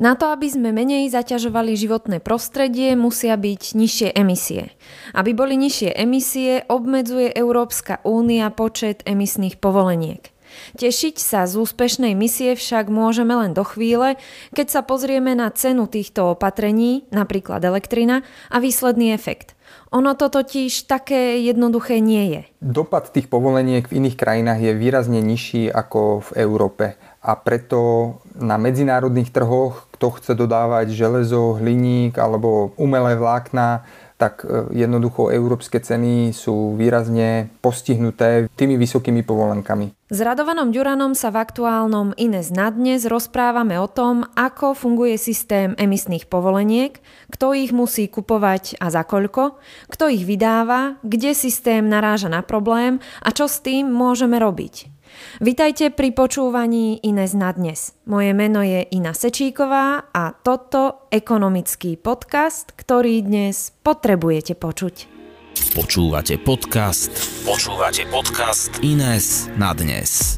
Na to, aby sme menej zaťažovali životné prostredie, musia byť nižšie emisie. Aby boli nižšie emisie, obmedzuje Európska únia počet emisných povoleniek. Tešiť sa z úspešnej misie však môžeme len do chvíle, keď sa pozrieme na cenu týchto opatrení, napríklad elektrina, a výsledný efekt. Ono to totiž také jednoduché nie je. Dopad tých povoleniek v iných krajinách je výrazne nižší ako v Európe a preto na medzinárodných trhoch, kto chce dodávať železo, hliník alebo umelé vlákna, tak e, jednoducho európske ceny sú výrazne postihnuté tými vysokými povolenkami. S Radovanom Ďuranom sa v aktuálnom Ines na dnes rozprávame o tom, ako funguje systém emisných povoleniek, kto ich musí kupovať a za koľko, kto ich vydáva, kde systém naráža na problém a čo s tým môžeme robiť. Vitajte pri počúvaní Ines na dnes. Moje meno je Ina Sečíková a toto ekonomický podcast, ktorý dnes potrebujete počuť. Počúvate podcast. Počúvate podcast Ines na dnes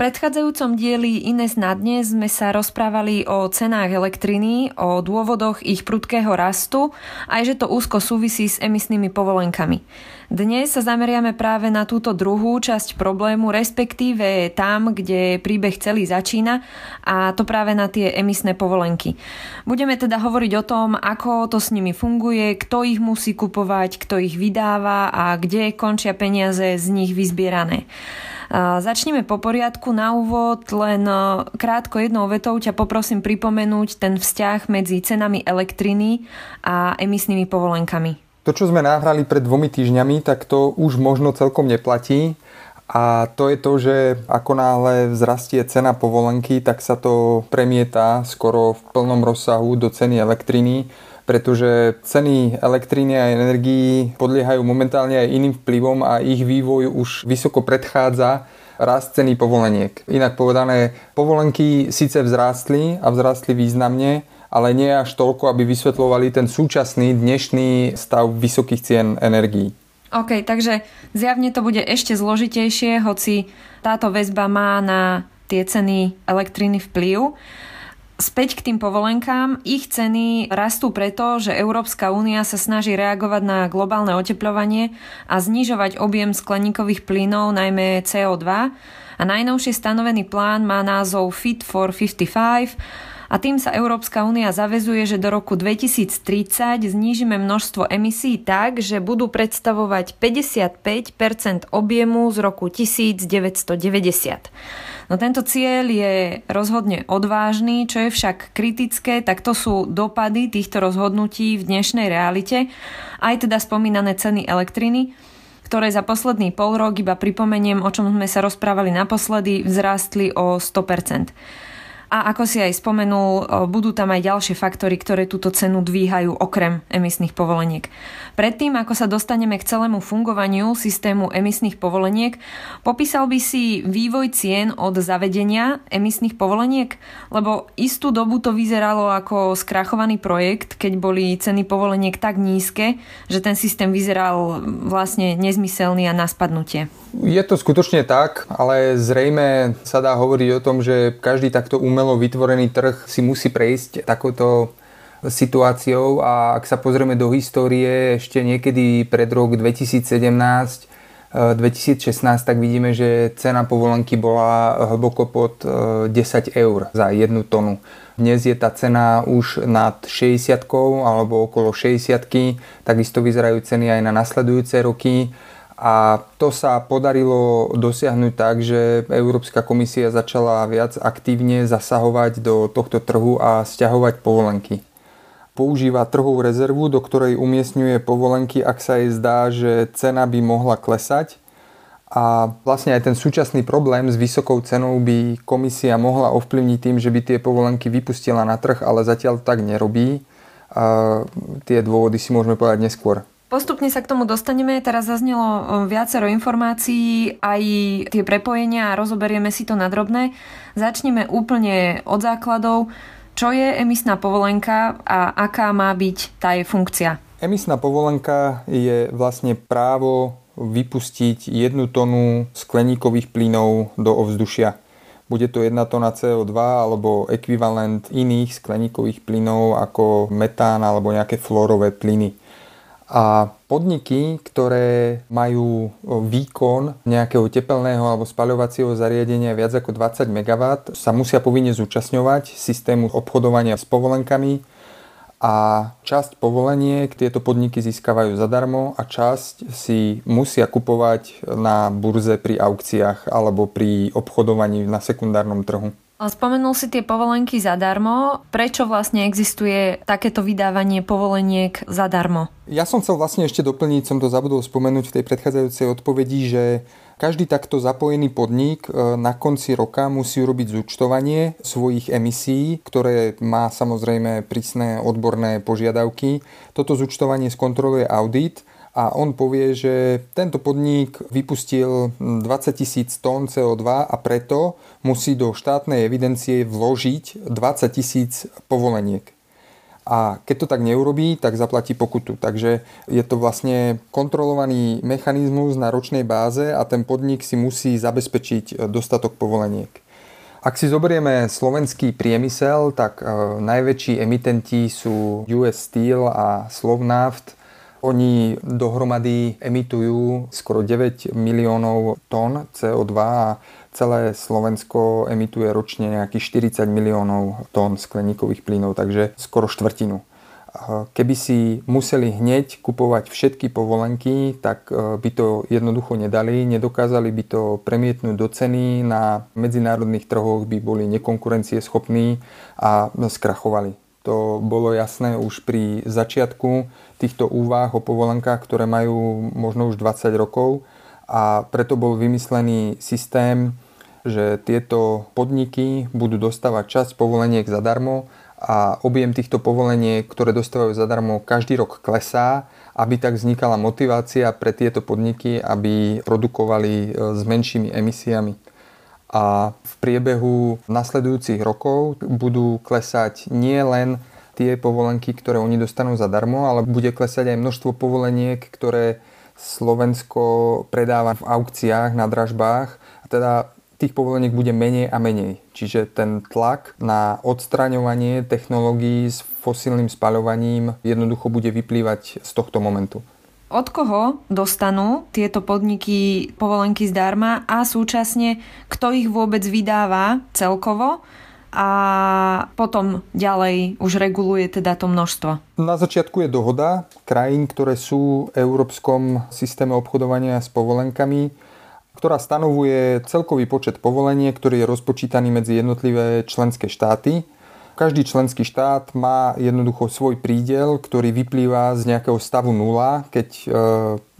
predchádzajúcom dieli Ines na dnes sme sa rozprávali o cenách elektriny, o dôvodoch ich prudkého rastu, aj že to úzko súvisí s emisnými povolenkami. Dnes sa zameriame práve na túto druhú časť problému, respektíve tam, kde príbeh celý začína a to práve na tie emisné povolenky. Budeme teda hovoriť o tom, ako to s nimi funguje, kto ich musí kupovať, kto ich vydáva a kde končia peniaze z nich vyzbierané. Začneme po poriadku. Na úvod len krátko jednou vetou ťa poprosím pripomenúť ten vzťah medzi cenami elektriny a emisnými povolenkami. To, čo sme nahrali pred dvomi týždňami, tak to už možno celkom neplatí. A to je to, že ako náhle vzrastie cena povolenky, tak sa to premieta skoro v plnom rozsahu do ceny elektriny pretože ceny elektriny a energií podliehajú momentálne aj iným vplyvom a ich vývoj už vysoko predchádza rast ceny povoleniek. Inak povedané, povolenky síce vzrástli a vzrástli významne, ale nie až toľko, aby vysvetľovali ten súčasný dnešný stav vysokých cien energií. OK, takže zjavne to bude ešte zložitejšie, hoci táto väzba má na tie ceny elektriny vplyv. Späť k tým povolenkám. Ich ceny rastú preto, že Európska únia sa snaží reagovať na globálne oteplovanie a znižovať objem skleníkových plynov, najmä CO2. A najnovšie stanovený plán má názov Fit for 55 a tým sa Európska únia zavezuje, že do roku 2030 znížime množstvo emisí tak, že budú predstavovať 55% objemu z roku 1990. No tento cieľ je rozhodne odvážny, čo je však kritické, tak to sú dopady týchto rozhodnutí v dnešnej realite, aj teda spomínané ceny elektriny, ktoré za posledný pol rok, iba pripomeniem, o čom sme sa rozprávali naposledy, vzrástli o 100%. A ako si aj spomenul, budú tam aj ďalšie faktory, ktoré túto cenu dvíhajú okrem emisných povoleniek. Predtým, ako sa dostaneme k celému fungovaniu systému emisných povoleniek, popísal by si vývoj cien od zavedenia emisných povoleniek? Lebo istú dobu to vyzeralo ako skrachovaný projekt, keď boli ceny povoleniek tak nízke, že ten systém vyzeral vlastne nezmyselný a na spadnutie. Je to skutočne tak, ale zrejme sa dá hovoriť o tom, že každý takto umelo vytvorený trh si musí prejsť takouto situáciou a ak sa pozrieme do histórie ešte niekedy pred rok 2017 2016, tak vidíme, že cena povolenky bola hlboko pod 10 eur za jednu tonu. Dnes je tá cena už nad 60 alebo okolo 60 takisto vyzerajú ceny aj na nasledujúce roky. A to sa podarilo dosiahnuť tak, že Európska komisia začala viac aktívne zasahovať do tohto trhu a stiahovať povolenky. Používa trhovú rezervu, do ktorej umiestňuje povolenky, ak sa jej zdá, že cena by mohla klesať. A vlastne aj ten súčasný problém s vysokou cenou by komisia mohla ovplyvniť tým, že by tie povolenky vypustila na trh, ale zatiaľ tak nerobí. A tie dôvody si môžeme povedať neskôr. Postupne sa k tomu dostaneme. Teraz zaznelo viacero informácií, aj tie prepojenia a rozoberieme si to na drobné. Začneme úplne od základov. Čo je emisná povolenka a aká má byť tá jej funkcia? Emisná povolenka je vlastne právo vypustiť jednu tonu skleníkových plynov do ovzdušia. bude to 1 tona CO2 alebo ekvivalent iných skleníkových plynov ako metán alebo nejaké flórové plyny. A podniky, ktoré majú výkon nejakého tepelného alebo spaľovacieho zariadenia viac ako 20 MW, sa musia povinne zúčastňovať systému obchodovania s povolenkami a časť povoleniek tieto podniky získavajú zadarmo a časť si musia kupovať na burze pri aukciách alebo pri obchodovaní na sekundárnom trhu. Spomenul si tie povolenky zadarmo. Prečo vlastne existuje takéto vydávanie povoleniek zadarmo? Ja som chcel vlastne ešte doplniť, som to zabudol spomenúť v tej predchádzajúcej odpovedi, že každý takto zapojený podnik e, na konci roka musí urobiť zúčtovanie svojich emisí, ktoré má samozrejme prísne odborné požiadavky. Toto zúčtovanie skontroluje audit a on povie, že tento podnik vypustil 20 tisíc tón CO2 a preto musí do štátnej evidencie vložiť 20 tisíc povoleniek. A keď to tak neurobí, tak zaplatí pokutu. Takže je to vlastne kontrolovaný mechanizmus na ročnej báze a ten podnik si musí zabezpečiť dostatok povoleniek. Ak si zoberieme slovenský priemysel, tak e, najväčší emitenti sú US Steel a Slovnaft oni dohromady emitujú skoro 9 miliónov tón CO2 a celé Slovensko emituje ročne nejakých 40 miliónov tón skleníkových plynov, takže skoro štvrtinu. Keby si museli hneď kupovať všetky povolenky, tak e, by to jednoducho nedali, nedokázali by to premietnúť do ceny, na medzinárodných trhoch by boli nekonkurencieschopní a skrachovali. To bolo jasné už pri začiatku týchto úvah o povolenkách, ktoré majú možno už 20 rokov. A preto bol vymyslený systém, že tieto podniky budú dostávať časť povoleniek zadarmo a objem týchto povoleniek, ktoré dostávajú zadarmo, každý rok klesá, aby tak vznikala motivácia pre tieto podniky, aby produkovali e, s menšími emisiami a v priebehu nasledujúcich rokov budú klesať nie len tie povolenky, ktoré oni dostanú zadarmo, ale bude klesať aj množstvo povoleniek, ktoré Slovensko predáva v aukciách, na dražbách. Teda tých povoleniek bude menej a menej. Čiže ten tlak na odstraňovanie technológií s fosílnym spaľovaním jednoducho bude vyplývať z tohto momentu. Od koho dostanú tieto podniky povolenky zdarma a súčasne kto ich vôbec vydáva celkovo a potom ďalej už reguluje teda to množstvo. Na začiatku je dohoda krajín, ktoré sú v európskom systéme obchodovania s povolenkami, ktorá stanovuje celkový počet povoleniek, ktorý je rozpočítaný medzi jednotlivé členské štáty každý členský štát má jednoducho svoj prídel, ktorý vyplýva z nejakého stavu nula, keď e,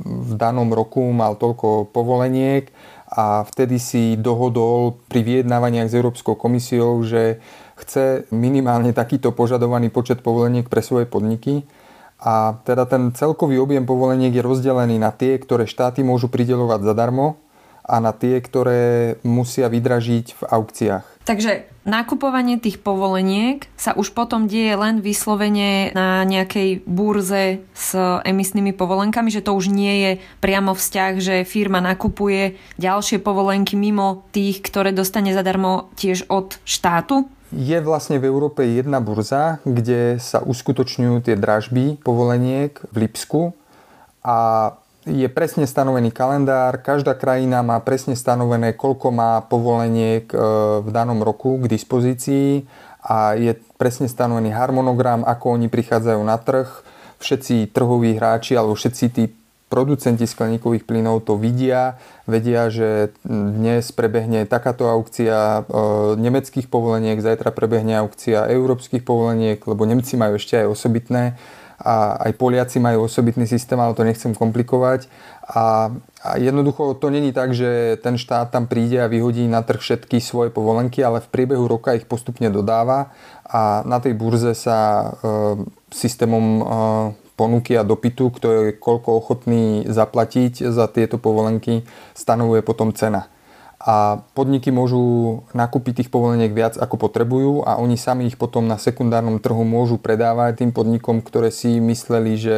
v danom roku mal toľko povoleniek a vtedy si dohodol pri vyjednávaniach s Európskou komisiou, že chce minimálne takýto požadovaný počet povoleniek pre svoje podniky. A teda ten celkový objem povoleniek je rozdelený na tie, ktoré štáty môžu pridelovať zadarmo a na tie, ktoré musia vydražiť v aukciách. Takže nakupovanie tých povoleniek sa už potom deje len vyslovene na nejakej burze s emisnými povolenkami, že to už nie je priamo vzťah, že firma nakupuje ďalšie povolenky mimo tých, ktoré dostane zadarmo tiež od štátu? Je vlastne v Európe jedna burza, kde sa uskutočňujú tie dražby povoleniek v Lipsku a je presne stanovený kalendár, každá krajina má presne stanovené, koľko má povoleniek e, v danom roku k dispozícii a je presne stanovený harmonogram, ako oni prichádzajú na trh. Všetci trhoví hráči alebo všetci tí producenti skleníkových plynov to vidia, vedia, že dnes prebehne takáto aukcia e, nemeckých povoleniek, zajtra prebehne aukcia európskych povoleniek, lebo Nemci majú ešte aj osobitné a aj Poliaci majú osobitný systém, ale to nechcem komplikovať. A, a jednoducho to není tak, že ten štát tam príde a vyhodí na trh všetky svoje povolenky, ale v priebehu roka ich postupne dodáva a na tej burze sa e, systémom e, ponuky a dopytu, kto je koľko ochotný zaplatiť za tieto povolenky, stanovuje potom cena a podniky môžu nakúpiť tých povoleniek viac ako potrebujú a oni sami ich potom na sekundárnom trhu môžu predávať tým podnikom, ktoré si mysleli, že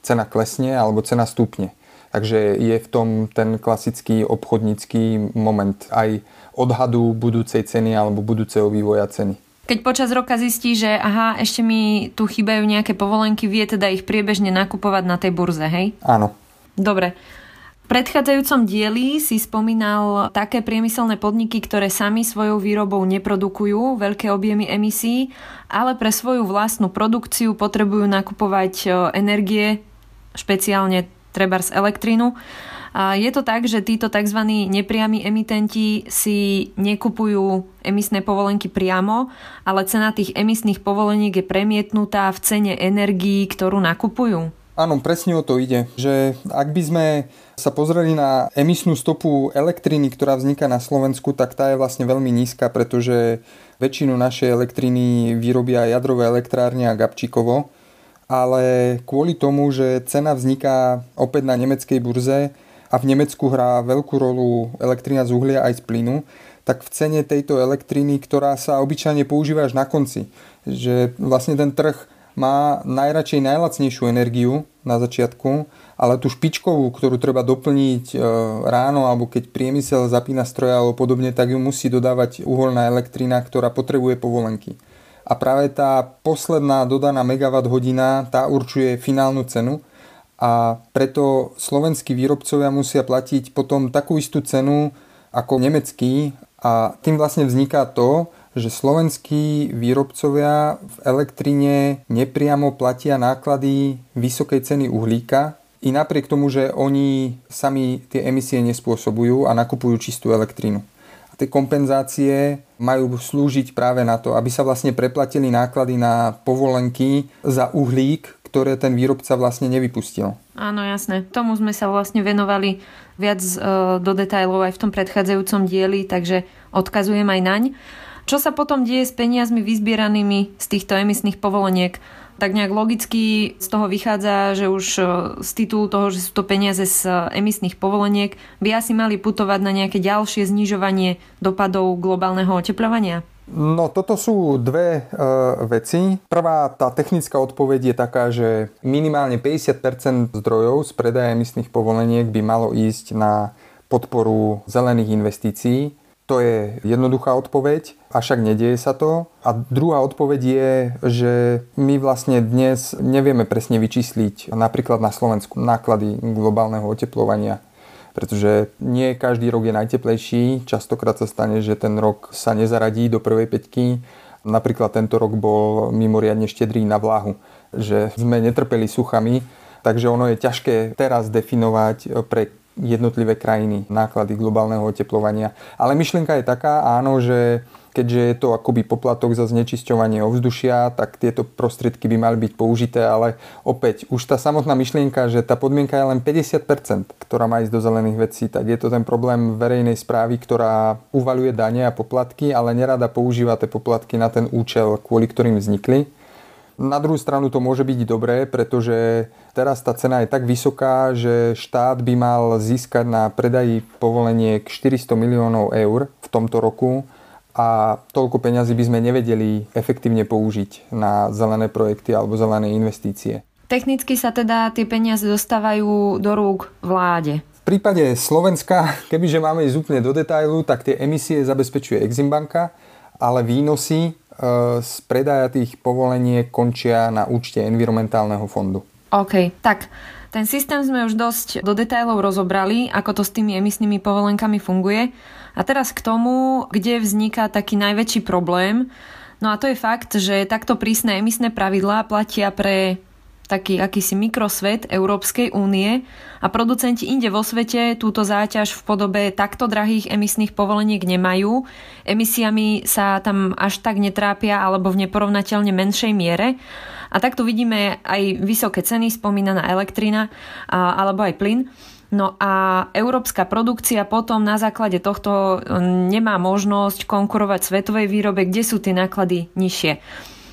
cena klesne alebo cena stúpne. Takže je v tom ten klasický obchodnícky moment aj odhadu budúcej ceny alebo budúceho vývoja ceny. Keď počas roka zistí, že aha, ešte mi tu chýbajú nejaké povolenky, vie teda ich priebežne nakupovať na tej burze, hej? Áno. Dobre. Predchádzajúcom dieli si spomínal také priemyselné podniky, ktoré sami svojou výrobou neprodukujú veľké objemy emisí, ale pre svoju vlastnú produkciu potrebujú nakupovať e, energie, špeciálne trebárs elektrínu a je to tak, že títo tzv. nepriami emitenti si nekupujú emisné povolenky priamo, ale cena tých emisných povoleniek je premietnutá v cene energií, ktorú nakupujú. Áno, presne o to ide, že ak by sme sa pozreli na emisnú stopu elektriny, ktorá vzniká na Slovensku, tak tá je vlastne veľmi nízka, pretože väčšinu našej elektriny vyrobia jadrové elektrárne a Gabčíkovo, ale kvôli tomu, že cena vzniká opäť na nemeckej burze, a v Nemecku hrá veľkú rolu elektrina z uhlia aj z plynu, tak v cene tejto elektriny, ktorá sa obyčajne používa až na konci, že vlastne ten trh má najradšej najlacnejšiu energiu na začiatku, ale tú špičkovú, ktorú treba doplniť e, ráno alebo keď priemysel zapína stroja alebo podobne, tak ju musí dodávať uholná elektrina, ktorá potrebuje povolenky. A práve tá posledná dodaná megawatt hodina, tá určuje finálnu cenu a preto slovenskí výrobcovia musia platiť potom takú istú cenu ako nemecký a tým vlastne vzniká to, že slovenskí výrobcovia v elektrine nepriamo platia náklady vysokej ceny uhlíka i napriek tomu, že oni sami tie emisie nespôsobujú a nakupujú čistú elektrínu. A tie kompenzácie majú slúžiť práve na to, aby sa vlastne preplatili náklady na povolenky za uhlík, ktoré ten výrobca vlastne nevypustil. Áno, jasné. Tomu sme sa vlastne venovali viac e, do detajlov aj v tom predchádzajúcom dieli, takže odkazujem aj naň. Čo sa potom deje s peniazmi vyzbieranými z týchto emisných povoleniek? Tak nejak logicky z toho vychádza, že už e, z titulu toho, že sú to peniaze z e, emisných povoleniek, by asi mali putovať na nejaké ďalšie znižovanie dopadov globálneho oteplovania? No toto sú dve e, veci. Prvá, tá technická odpoveď je taká, že minimálne 50% zdrojov z predaja emisných povoleniek by malo ísť na podporu zelených investícií. To je jednoduchá odpoveď, avšak nedieje sa to. A druhá odpoveď je, že my vlastne dnes nevieme presne vyčísliť napríklad na Slovensku náklady globálneho oteplovania pretože nie každý rok je najteplejší. Častokrát sa stane, že ten rok sa nezaradí do prvej peťky. Napríklad tento rok bol mimoriadne štedrý na vláhu, že sme netrpeli suchami, takže ono je ťažké teraz definovať pre jednotlivé krajiny náklady globálneho oteplovania. Ale myšlienka je taká, áno, že keďže je to akoby poplatok za znečisťovanie ovzdušia, tak tieto prostriedky by mali byť použité, ale opäť už tá samotná myšlienka, že tá podmienka je len 50%, ktorá má ísť do zelených vecí, tak je to ten problém verejnej správy, ktorá uvaľuje dane a poplatky, ale nerada používa tie poplatky na ten účel, kvôli ktorým vznikli. Na druhú stranu to môže byť dobré, pretože teraz tá cena je tak vysoká, že štát by mal získať na predaji povoleniek 400 miliónov eur v tomto roku a toľko peňazí by sme nevedeli efektívne použiť na zelené projekty alebo zelené investície. Technicky sa teda tie peniaze dostávajú do rúk vláde. V prípade Slovenska, kebyže máme ísť úplne do detailu, tak tie emisie zabezpečuje Eximbanka, ale výnosy z predaja tých povoleniek končia na účte environmentálneho fondu. OK, tak ten systém sme už dosť do detailov rozobrali, ako to s tými emisnými povolenkami funguje. A teraz k tomu, kde vzniká taký najväčší problém. No a to je fakt, že takto prísne emisné pravidlá platia pre taký akýsi mikrosvet Európskej únie a producenti inde vo svete túto záťaž v podobe takto drahých emisných povoleniek nemajú. Emisiami sa tam až tak netrápia alebo v neporovnateľne menšej miere. A takto vidíme aj vysoké ceny, spomínaná elektrina alebo aj plyn. No a európska produkcia potom na základe tohto nemá možnosť konkurovať svetovej výrobe, kde sú tie náklady nižšie.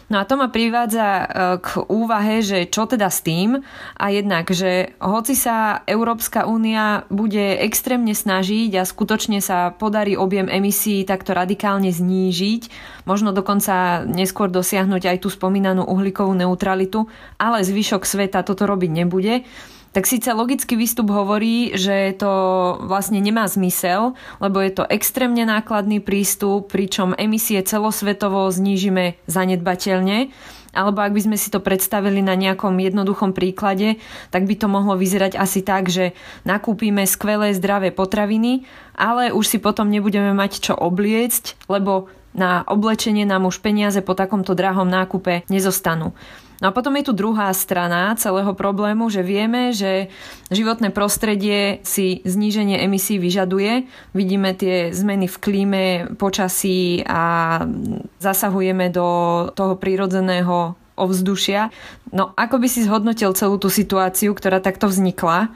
No a to ma privádza e, k úvahe, že čo teda s tým? A jednak, že hoci sa Európska únia bude extrémne snažiť a skutočne sa podarí objem emisí takto radikálne znížiť, možno dokonca neskôr dosiahnuť aj tú spomínanú uhlíkovú neutralitu, ale zvyšok sveta toto robiť nebude, tak síce logický výstup hovorí, že to vlastne nemá zmysel, lebo je to extrémne nákladný prístup, pričom emisie celosvetovo znížime zanedbateľne. Alebo ak by sme si to predstavili na nejakom jednoduchom príklade, tak by to mohlo vyzerať asi tak, že nakúpime skvelé zdravé potraviny, ale už si potom nebudeme mať čo obliecť, lebo na oblečenie nám už peniaze po takomto drahom nákupe nezostanú. No a potom je tu druhá strana celého problému, že vieme, že životné prostredie si zníženie emisí vyžaduje. Vidíme tie zmeny v klíme, počasí a zasahujeme do toho prírodzeného ovzdušia. No ako by si zhodnotil celú tú situáciu, ktorá takto vznikla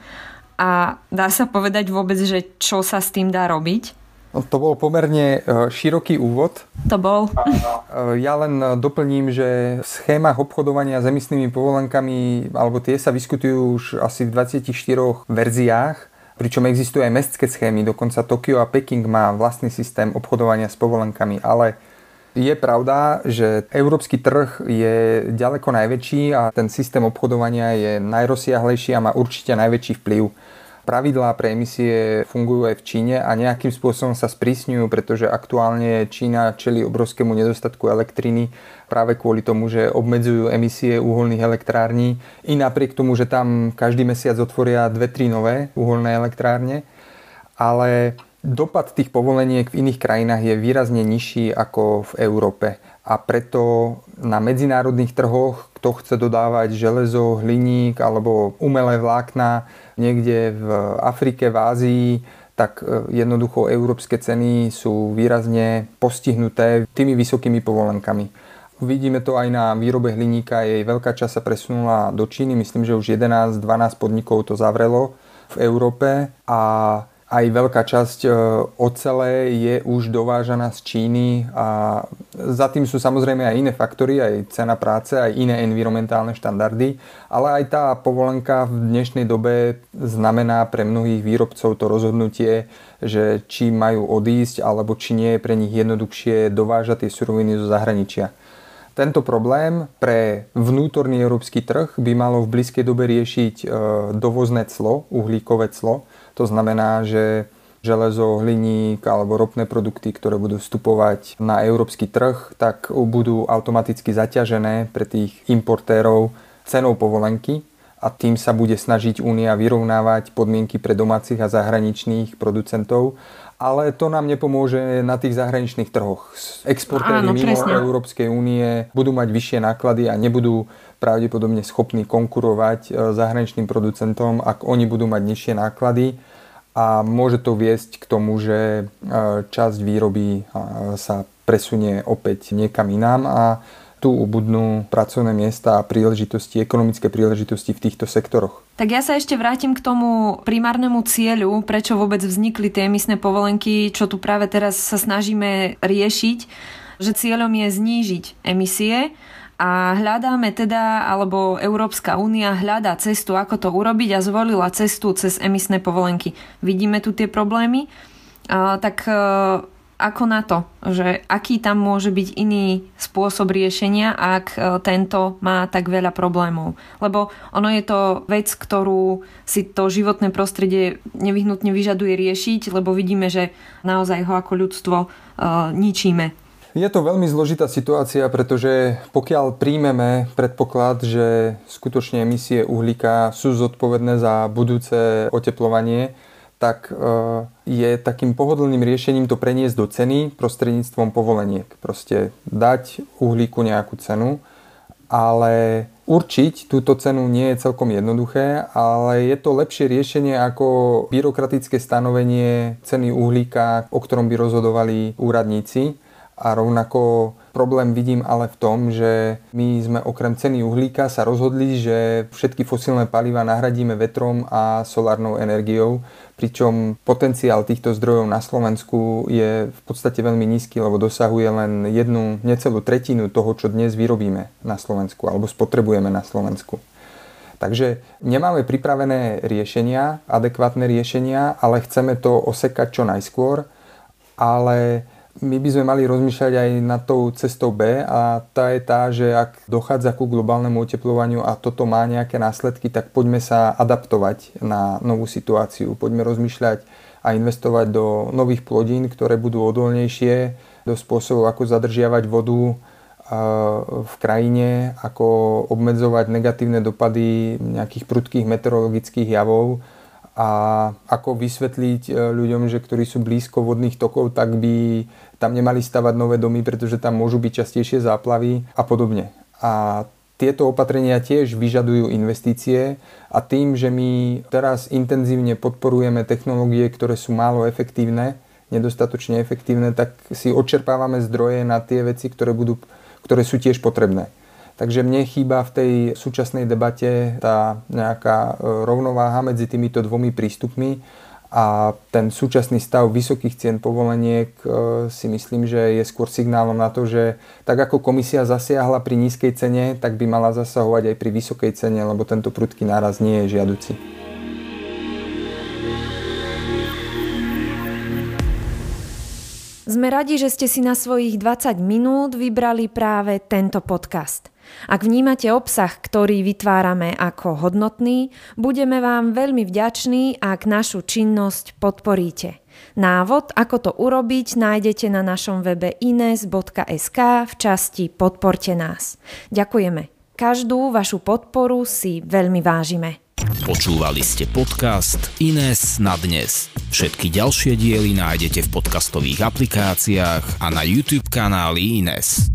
a dá sa povedať vôbec, že čo sa s tým dá robiť? No, to bol pomerne e, široký úvod. To bol. Ja len doplním, že v schémach obchodovania s emisnými povolenkami, alebo tie sa vyskutujú už asi v 24 verziách, pričom existujú aj mestské schémy, dokonca Tokio a Peking má vlastný systém obchodovania s povolenkami, ale je pravda, že európsky trh je ďaleko najväčší a ten systém obchodovania je najrozsiahlejší a má určite najväčší vplyv Pravidlá pre emisie fungujú aj v Číne a nejakým spôsobom sa sprísňujú, pretože aktuálne Čína čeli obrovskému nedostatku elektriny práve kvôli tomu, že obmedzujú emisie uholných elektrární i napriek tomu, že tam každý mesiac otvoria dve, tri nové uholné elektrárne. Ale dopad tých povoleniek v iných krajinách je výrazne nižší ako v Európe a preto na medzinárodných trhoch, kto chce dodávať železo, hliník alebo umelé vlákna, niekde v Afrike, v Ázii, tak e, jednoducho európske ceny sú výrazne postihnuté tými vysokými povolenkami. Vidíme to aj na výrobe hliníka, jej veľká časť sa presunula do Číny, myslím, že už 11-12 podnikov to zavrelo v Európe a aj veľká časť e, ocele je už dovážaná z Číny a za tým sú samozrejme aj iné faktory, aj cena práce, aj iné environmentálne štandardy, ale aj tá povolenka v dnešnej dobe znamená pre mnohých výrobcov to rozhodnutie, že či majú odísť, alebo či nie je pre nich jednoduchšie dovážať tie suroviny zo zahraničia. Tento problém pre vnútorný európsky trh by malo v blízkej dobe riešiť e, dovozné clo, uhlíkové clo, to znamená, že železo, hliník alebo ropné produkty, ktoré budú vstupovať na európsky trh, tak budú automaticky zaťažené pre tých importérov cenou povolenky a tým sa bude snažiť Únia vyrovnávať podmienky pre domácich a zahraničných producentov, ale to nám nepomôže na tých zahraničných trhoch. Exportéry mimo presne. Európskej únie budú mať vyššie náklady a nebudú pravdepodobne schopní konkurovať e, zahraničným producentom, ak oni budú mať nižšie náklady a môže to viesť k tomu, že e, časť výroby e, sa presunie opäť niekam inám a tu ubudnú pracovné miesta a príležitosti, ekonomické príležitosti v týchto sektoroch. Tak ja sa ešte vrátim k tomu primárnemu cieľu, prečo vôbec vznikli tie emisné povolenky, čo tu práve teraz sa snažíme riešiť, že cieľom je znížiť emisie a hľadáme teda, alebo Európska únia hľadá cestu, ako to urobiť a zvolila cestu cez emisné povolenky. Vidíme tu tie problémy, a, tak e, ako na to, že aký tam môže byť iný spôsob riešenia, ak e, tento má tak veľa problémov. Lebo ono je to vec, ktorú si to životné prostredie nevyhnutne vyžaduje riešiť, lebo vidíme, že naozaj ho ako ľudstvo e, ničíme je to veľmi zložitá situácia, pretože pokiaľ príjmeme predpoklad, že skutočne emisie uhlíka sú zodpovedné za budúce oteplovanie, tak e, je takým pohodlným riešením to preniesť do ceny prostredníctvom povoleniek. Proste dať uhlíku nejakú cenu, ale určiť túto cenu nie je celkom jednoduché, ale je to lepšie riešenie ako byrokratické stanovenie ceny uhlíka, o ktorom by rozhodovali úradníci a rovnako problém vidím ale v tom, že my sme okrem ceny uhlíka sa rozhodli, že všetky fosílne paliva nahradíme vetrom a solárnou energiou, pričom potenciál týchto zdrojov na Slovensku je v podstate veľmi nízky, lebo dosahuje len jednu necelú tretinu toho, čo dnes vyrobíme na Slovensku alebo spotrebujeme na Slovensku. Takže nemáme pripravené riešenia, adekvátne riešenia, ale chceme to osekať čo najskôr, ale my by sme mali rozmýšľať aj nad tou cestou B a tá je tá, že ak dochádza ku globálnemu oteplovaniu a toto má nejaké následky, tak poďme sa adaptovať na novú situáciu. Poďme rozmýšľať a investovať do nových plodín, ktoré budú odolnejšie, do spôsobov, ako zadržiavať vodu v krajine, ako obmedzovať negatívne dopady nejakých prudkých meteorologických javov a ako vysvetliť e, ľuďom, že ktorí sú blízko vodných tokov, tak by tam nemali stavať nové domy, pretože tam môžu byť častejšie záplavy a podobne. A tieto opatrenia tiež vyžadujú investície a tým, že my teraz intenzívne podporujeme technológie, ktoré sú málo efektívne, nedostatočne efektívne, tak si odčerpávame zdroje na tie veci, ktoré, budú, ktoré sú tiež potrebné. Takže mne chýba v tej súčasnej debate tá nejaká e, rovnováha medzi týmito dvomi prístupmi a ten súčasný stav vysokých cien povoleniek e, si myslím, že je skôr signálom na to, že tak ako komisia zasiahla pri nízkej cene, tak by mala zasahovať aj pri vysokej cene, lebo tento prudký náraz nie je žiaduci. Sme radi, že ste si na svojich 20 minút vybrali práve tento podcast. Ak vnímate obsah, ktorý vytvárame ako hodnotný, budeme vám veľmi vďační, ak našu činnosť podporíte. Návod, ako to urobiť, nájdete na našom webe ines.sk v časti Podporte nás. Ďakujeme. Každú vašu podporu si veľmi vážime. Počúvali ste podcast Ines na dnes. Všetky ďalšie diely nájdete v podcastových aplikáciách a na YouTube kanáli Ines.